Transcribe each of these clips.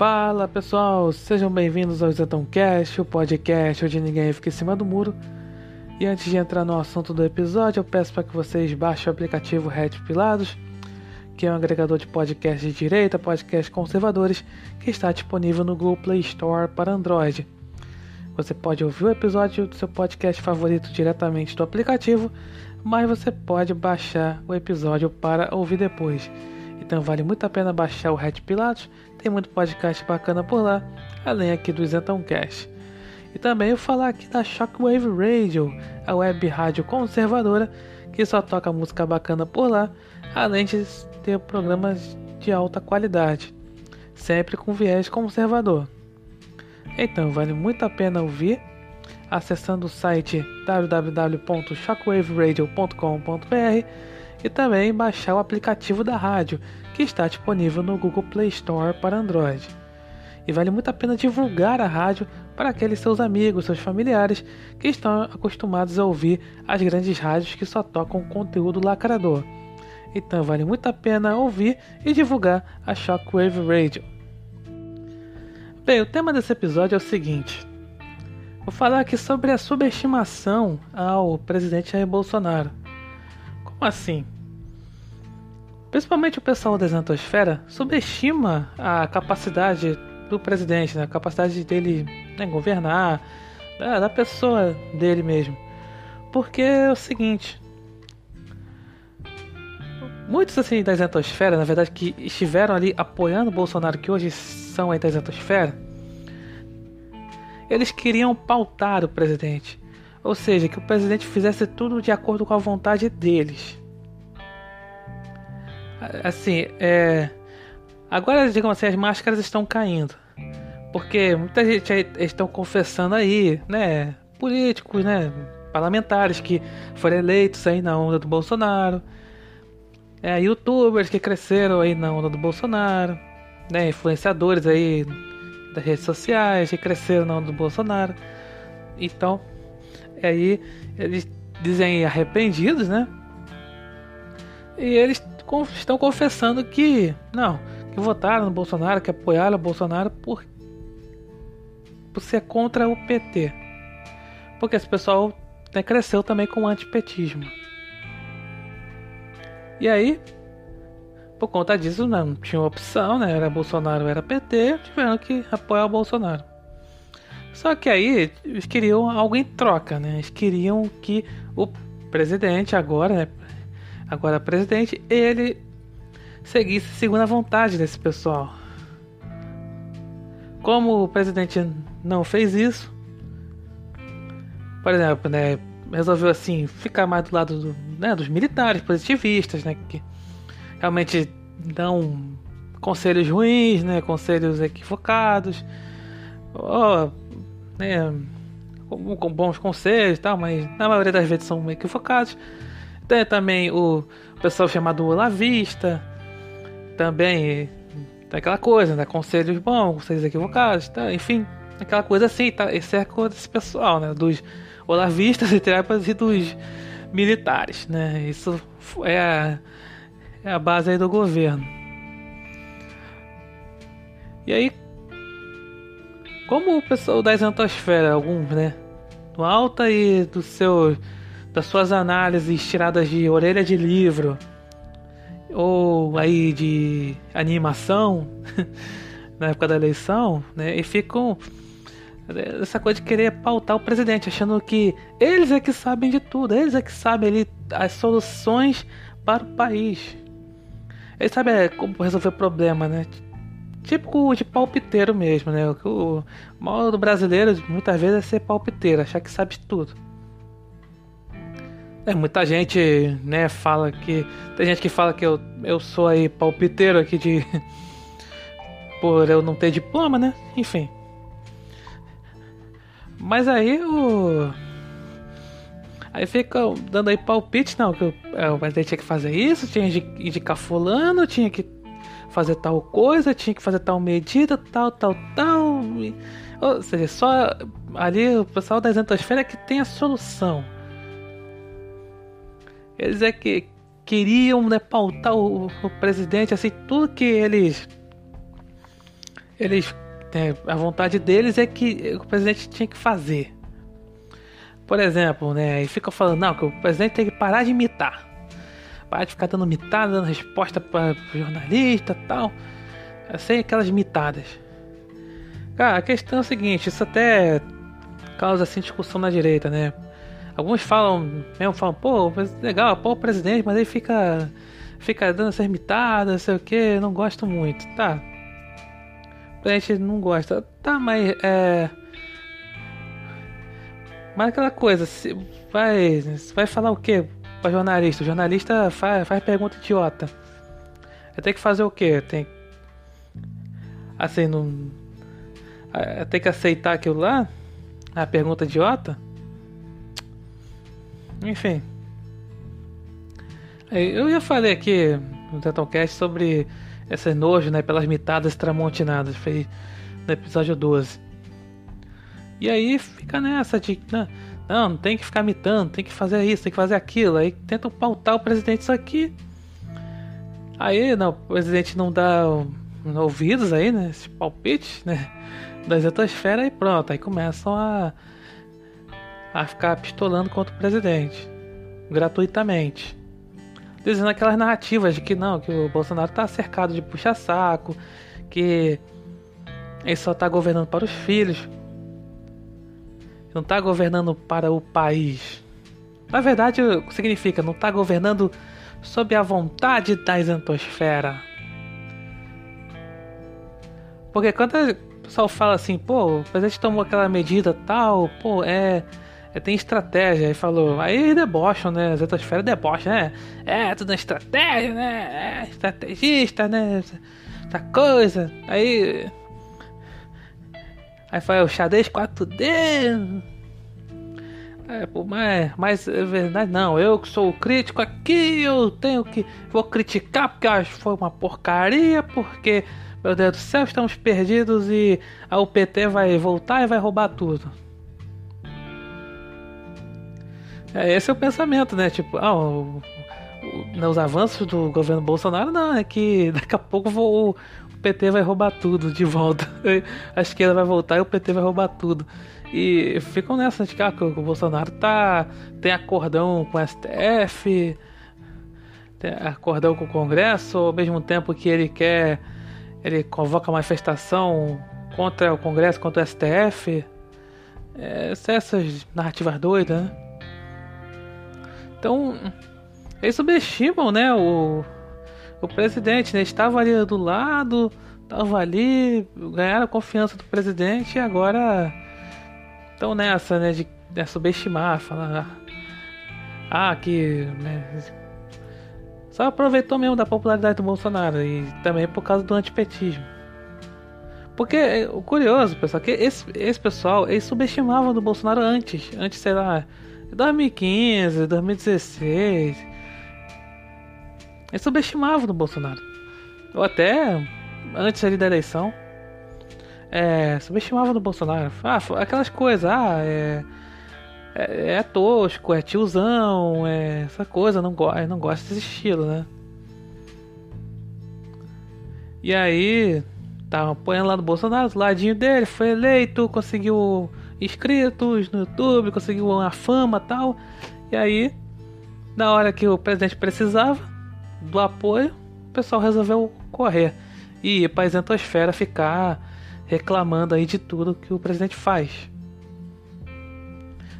Fala pessoal, sejam bem-vindos ao Zetão Cast, o podcast onde ninguém fica em cima do muro. E antes de entrar no assunto do episódio, eu peço para que vocês baixem o aplicativo Red Pilados, que é um agregador de podcasts de direita, podcasts conservadores, que está disponível no Google Play Store para Android. Você pode ouvir o episódio do seu podcast favorito diretamente do aplicativo, mas você pode baixar o episódio para ouvir depois. Então vale muito a pena baixar o Red Pilatos, tem muito podcast bacana por lá, além aqui do Isentão Cast. E também eu falar aqui da Shockwave Radio, a web rádio conservadora que só toca música bacana por lá, além de ter programas de alta qualidade, sempre com viés conservador. Então vale muito a pena ouvir acessando o site www.shockwaveradio.com.br e também baixar o aplicativo da rádio, que está disponível no Google Play Store para Android. E vale muito a pena divulgar a rádio para aqueles seus amigos, seus familiares que estão acostumados a ouvir as grandes rádios que só tocam conteúdo lacrador. Então vale muito a pena ouvir e divulgar a Shockwave Radio. Bem, o tema desse episódio é o seguinte: vou falar aqui sobre a subestimação ao presidente Jair Bolsonaro. Como assim? Principalmente o pessoal da exantosfera subestima a capacidade do presidente, né? a capacidade dele né, governar, da, da pessoa dele mesmo. Porque é o seguinte, muitos assim da exantosfera, na verdade, que estiveram ali apoiando o Bolsonaro, que hoje são aí da exantosfera, eles queriam pautar o presidente. Ou seja, que o presidente fizesse tudo de acordo com a vontade deles. Assim, é... agora, digamos assim, as máscaras estão caindo. Porque muita gente estão confessando aí, né? Políticos, né? Parlamentares que foram eleitos aí na onda do Bolsonaro. É, youtubers que cresceram aí na onda do Bolsonaro. Né? Influenciadores aí das redes sociais que cresceram na onda do Bolsonaro. Então, aí eles dizem arrependidos, né? E eles estão confessando que não, que votaram no Bolsonaro, que apoiaram o Bolsonaro por, por ser contra o PT. Porque esse pessoal né, cresceu também com o antipetismo. E aí, por conta disso, não tinha opção, né? Era Bolsonaro, era PT, tiveram que apoiar o Bolsonaro. Só que aí eles queriam algo em troca, né? Eles queriam que o presidente agora, né? agora presidente, ele seguisse segundo a vontade desse pessoal. Como o presidente não fez isso, por exemplo, né, resolveu assim ficar mais do lado do, né, dos militares positivistas, né, que realmente dão conselhos ruins, né, conselhos equivocados, ou, né, com, com bons conselhos, tal, mas na maioria das vezes são equivocados. Tem também o pessoal chamado Olavista. Também tem aquela coisa, né? Conselhos bons, conselhos equivocados, tá? enfim, aquela coisa assim, tá? Esse é coisa desse pessoal, né? Dos olavistas, entre aspas, e dos militares, né? Isso é a, é a base aí do governo. E aí, como o pessoal da exantosfera, alguns, né? Do alta e do seu das suas análises tiradas de orelha de livro ou aí de animação na época da eleição, né? E ficam essa coisa de querer pautar o presidente, achando que eles é que sabem de tudo, eles é que sabem ali as soluções para o país. Eles sabem é, como resolver o problema, né? Típico de palpiteiro mesmo, né? O mal do brasileiro muitas vezes é ser palpiteiro, achar que sabe tudo. É, muita gente, né, fala que. Tem gente que fala que eu, eu sou aí palpiteiro aqui de. Por eu não ter diploma, né? Enfim. Mas aí o. Aí fica dando aí palpite, não, que é, o presidente tinha que fazer isso, tinha que indicar fulano, tinha que fazer tal coisa, tinha que fazer tal medida, tal, tal, tal. E, ou seja, só ali o pessoal das entosferas é que tem a solução. Eles é que queriam né, pautar o, o presidente, assim, tudo que eles eles é, a vontade deles é que o presidente tinha que fazer. Por exemplo, né, e fica falando não que o presidente tem que parar de imitar, parar de ficar dando mitada, dando resposta para jornalista, tal, assim aquelas mitadas. Cara, a questão é o seguinte, isso até causa assim discussão na direita, né? Alguns falam, mesmo falam, pô, legal, pô, o presidente, mas ele fica fica dando essas mitadas, sei o que, não gosto muito. Tá. A gente não gosta. Tá, mas é. Mas aquela coisa, se vai, vai falar o que para jornalista? O jornalista faz, faz pergunta idiota. Tem que fazer o que? Tem. Assim, não. Tem que aceitar aquilo lá? A pergunta idiota? Enfim. Eu já falei aqui no Tetoncast sobre esse nojo, né, pelas mitadas tramontinadas, foi no episódio 12. E aí fica nessa de, né, não, não tem que ficar mitando, tem que fazer isso, tem que fazer aquilo. Aí tentam pautar o presidente isso aqui. Aí, não, o presidente não dá ouvidos aí, né, esse palpite, né, da exatosfera e pronto. Aí começam a, a ficar pistolando contra o presidente, gratuitamente dizendo aquelas narrativas de que não, que o Bolsonaro está cercado de puxa-saco, que ele só está governando para os filhos, não está governando para o país. Na verdade, significa não está governando sob a vontade da isentosfera. Porque quando o pessoal fala assim, pô, o presidente tomou aquela medida tal, pô, é é, tem estratégia. Aí falou, aí debocham, né? As etosferas debocham, né? É, tudo é estratégia, né? É, estrategista, né? Essa coisa. Aí. Aí foi o xadrez 4D. É, mas, mas é verdade, não. Eu que sou o crítico aqui, eu tenho que. Vou criticar porque acho que foi uma porcaria, porque, meu Deus do céu, estamos perdidos e a UPT vai voltar e vai roubar tudo. É, esse é o pensamento, né? Tipo, ah, o, o, os avanços do governo Bolsonaro, não, é que daqui a pouco vou, PT vai roubar tudo de volta. A esquerda vai voltar e o PT vai roubar tudo. E ficam nessa de que, ah, o Bolsonaro tá, tem acordão com o STF, tem acordão com o Congresso, ao mesmo tempo que ele quer. Ele convoca manifestação contra o Congresso, contra o STF. É, essas narrativas doidas, né? Então, eles subestimam, né, o, o presidente, né? Estava ali do lado, estava ali, ganharam a confiança do presidente e agora estão nessa, né, de, de subestimar, falar ah, que né, só aproveitou mesmo da popularidade do Bolsonaro e também por causa do antipetismo. Porque o curioso, pessoal, que esse, esse pessoal, eles subestimavam do Bolsonaro antes, antes, sei lá, 2015, 2016. Eles subestimavam do Bolsonaro. Ou até antes ali da eleição. É, subestimavam do Bolsonaro. Ah, aquelas coisas, ah, é, é, é tosco, é tiozão, é essa coisa, não, go não desse estilo, né? E aí, tava apoiando lá do Bolsonaro, do ladinho dele, foi eleito, conseguiu inscritos no YouTube, conseguiu uma fama tal. E aí, na hora que o presidente precisava do apoio, o pessoal resolveu correr e ir para a isentosfera ficar reclamando aí de tudo que o presidente faz.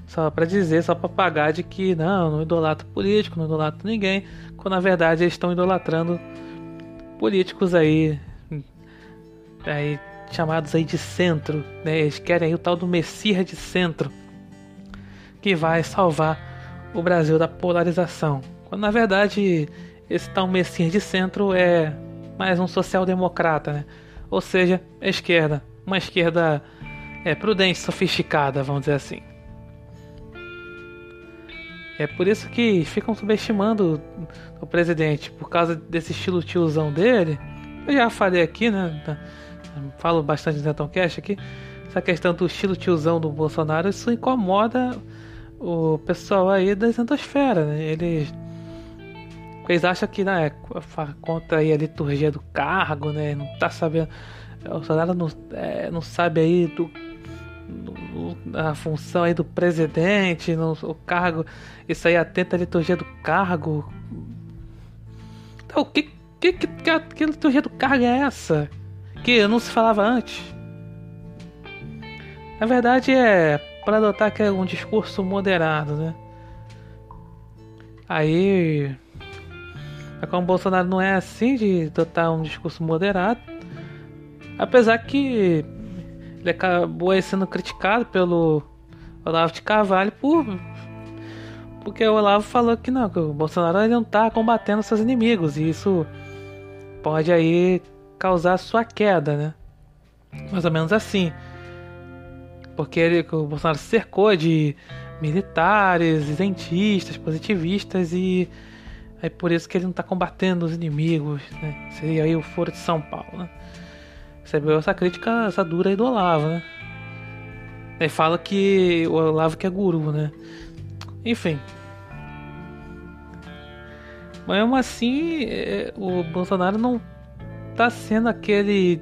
Só para dizer, só para pagar de que não, não idolatro político, não idolatro ninguém, quando na verdade eles estão idolatrando políticos aí, aí chamados aí de centro, né? Eles querem o tal do Messias de centro, que vai salvar o Brasil da polarização. Quando na verdade esse tal Messias de centro é mais um social-democrata, né? Ou seja, a esquerda, uma esquerda é, prudente, sofisticada, vamos dizer assim. É por isso que ficam subestimando o presidente, por causa desse estilo tiozão dele. Eu já falei aqui, né? falo bastante no Zenton Cash aqui, essa questão do estilo tiozão do Bolsonaro, isso incomoda o pessoal aí da Zentosfera, né? Eles, eles acham que né, é contra a liturgia do cargo, né? Não tá sabendo. O Bolsonaro não, é, não sabe aí do, do, a função aí do presidente, no, o cargo. Isso aí atenta à liturgia do cargo. Então, que, que, que, que, que liturgia do cargo é essa? Que não se falava antes? Na verdade é para adotar que é um discurso moderado, né? Aí, como o Bolsonaro não é assim de adotar um discurso moderado, apesar que ele acabou sendo criticado pelo Olavo de Carvalho por porque o Olavo falou que não, que o Bolsonaro não está combatendo seus inimigos e isso pode aí causar sua queda, né? Mais ou menos assim. Porque ele, o Bolsonaro cercou de militares, isentistas, positivistas e é por isso que ele não está combatendo os inimigos, né? Seria aí o Foro de São Paulo, né? Recebeu essa crítica, essa dura aí do Olavo, né? Ele fala que o Olavo que é guru, né? Enfim. Mas assim, é, o Bolsonaro não tá sendo aquele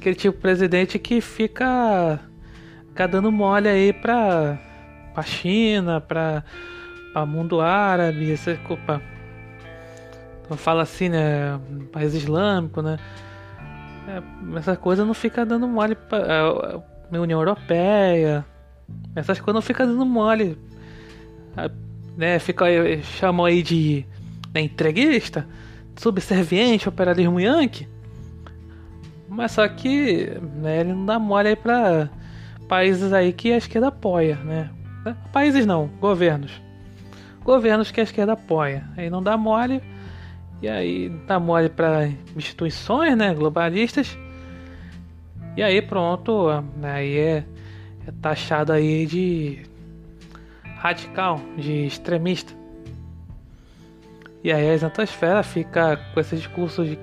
aquele tipo de presidente que fica, fica dando mole aí pra, pra China, pra, pra mundo árabe, essa culpa. Fala assim, né? País islâmico, né? É, essa coisa não fica dando mole pra a, a União Europeia. Essas coisas não fica dando mole. Né? Fica chamam aí de né, entreguista, subserviente, operalismo yankee. Mas só que né, ele não dá mole aí pra países aí que a esquerda apoia, né? Países não, governos. Governos que a esquerda apoia. Aí não dá mole. E aí dá mole para instituições, né, globalistas. E aí pronto, aí é, é taxado aí de radical, de extremista. E aí a exatosfera fica com esse discurso de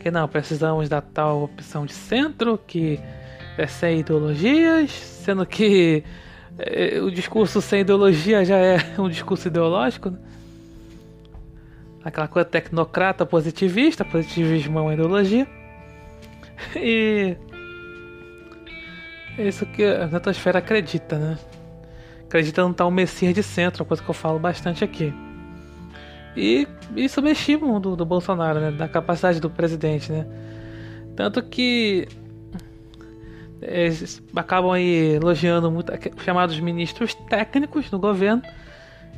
que não, precisamos da tal opção de centro, que é sem ideologias, sendo que é, o discurso sem ideologia já é um discurso ideológico. Né? Aquela coisa tecnocrata positivista, positivismo é uma ideologia. E é isso que a Netosfera acredita, né? Acredita no tal Messias de centro, uma coisa que eu falo bastante aqui. E isso subestimam do, do Bolsonaro, né? Da capacidade do presidente, né? Tanto que eles acabam aí elogiando muito chamados ministros técnicos do governo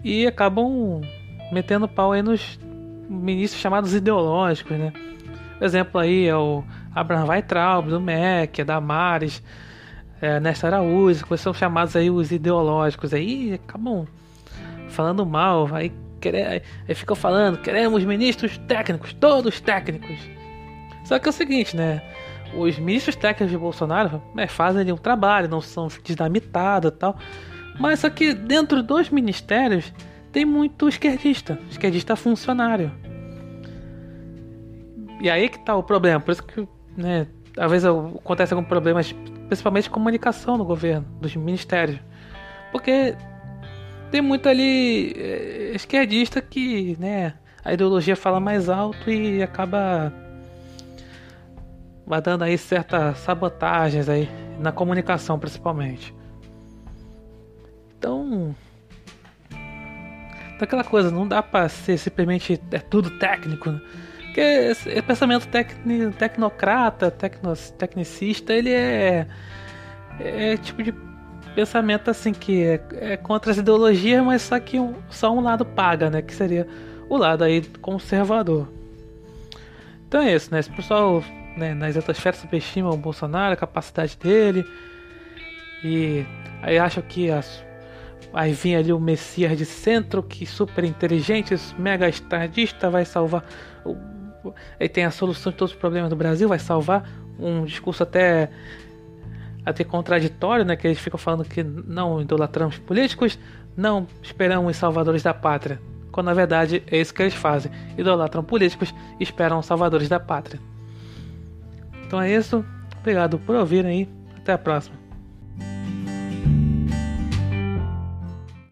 e acabam metendo pau aí nos ministros chamados ideológicos, né? Exemplo aí é o Abraham Weitraub do MEC, da Mares, é, Nesta Araújo, que são chamados aí os ideológicos aí, acabam falando mal, aí Quer, aí ficam falando, queremos ministros técnicos, todos técnicos. Só que é o seguinte, né? Os ministros técnicos de Bolsonaro né, fazem ali um trabalho, não são dinamitados e tal. Mas só que dentro dos ministérios tem muito esquerdista, esquerdista funcionário. E aí que tá o problema, por isso que, né, às vezes acontece algum problema, principalmente de comunicação no governo, dos ministérios. Porque tem muito ali é, esquerdista que, né, a ideologia fala mais alto e acaba vai dando aí certas sabotagens aí na comunicação principalmente. Então, daquela coisa, não dá para ser simplesmente é tudo técnico, né? porque esse pensamento tecni, tecnocrata, tecno, tecnicista, ele é é tipo de pensamento assim que é, é contra as ideologias, mas só que um, só um lado paga, né? Que seria o lado aí conservador. Então é isso, né? Esse pessoal né, nas etosferas subestima o Bolsonaro, a capacidade dele. E aí acham que as, aí vinha ali o Messias de centro, que super inteligente, mega estadista, vai salvar. Aí tem a solução de todos os problemas do Brasil, vai salvar. Um discurso até até contraditório, né? Que eles ficam falando que não idolatramos políticos, não esperamos salvadores da pátria. Quando na verdade é isso que eles fazem: idolatram políticos e esperam salvadores da pátria. Então é isso. Obrigado por ouvir aí. Até a próxima.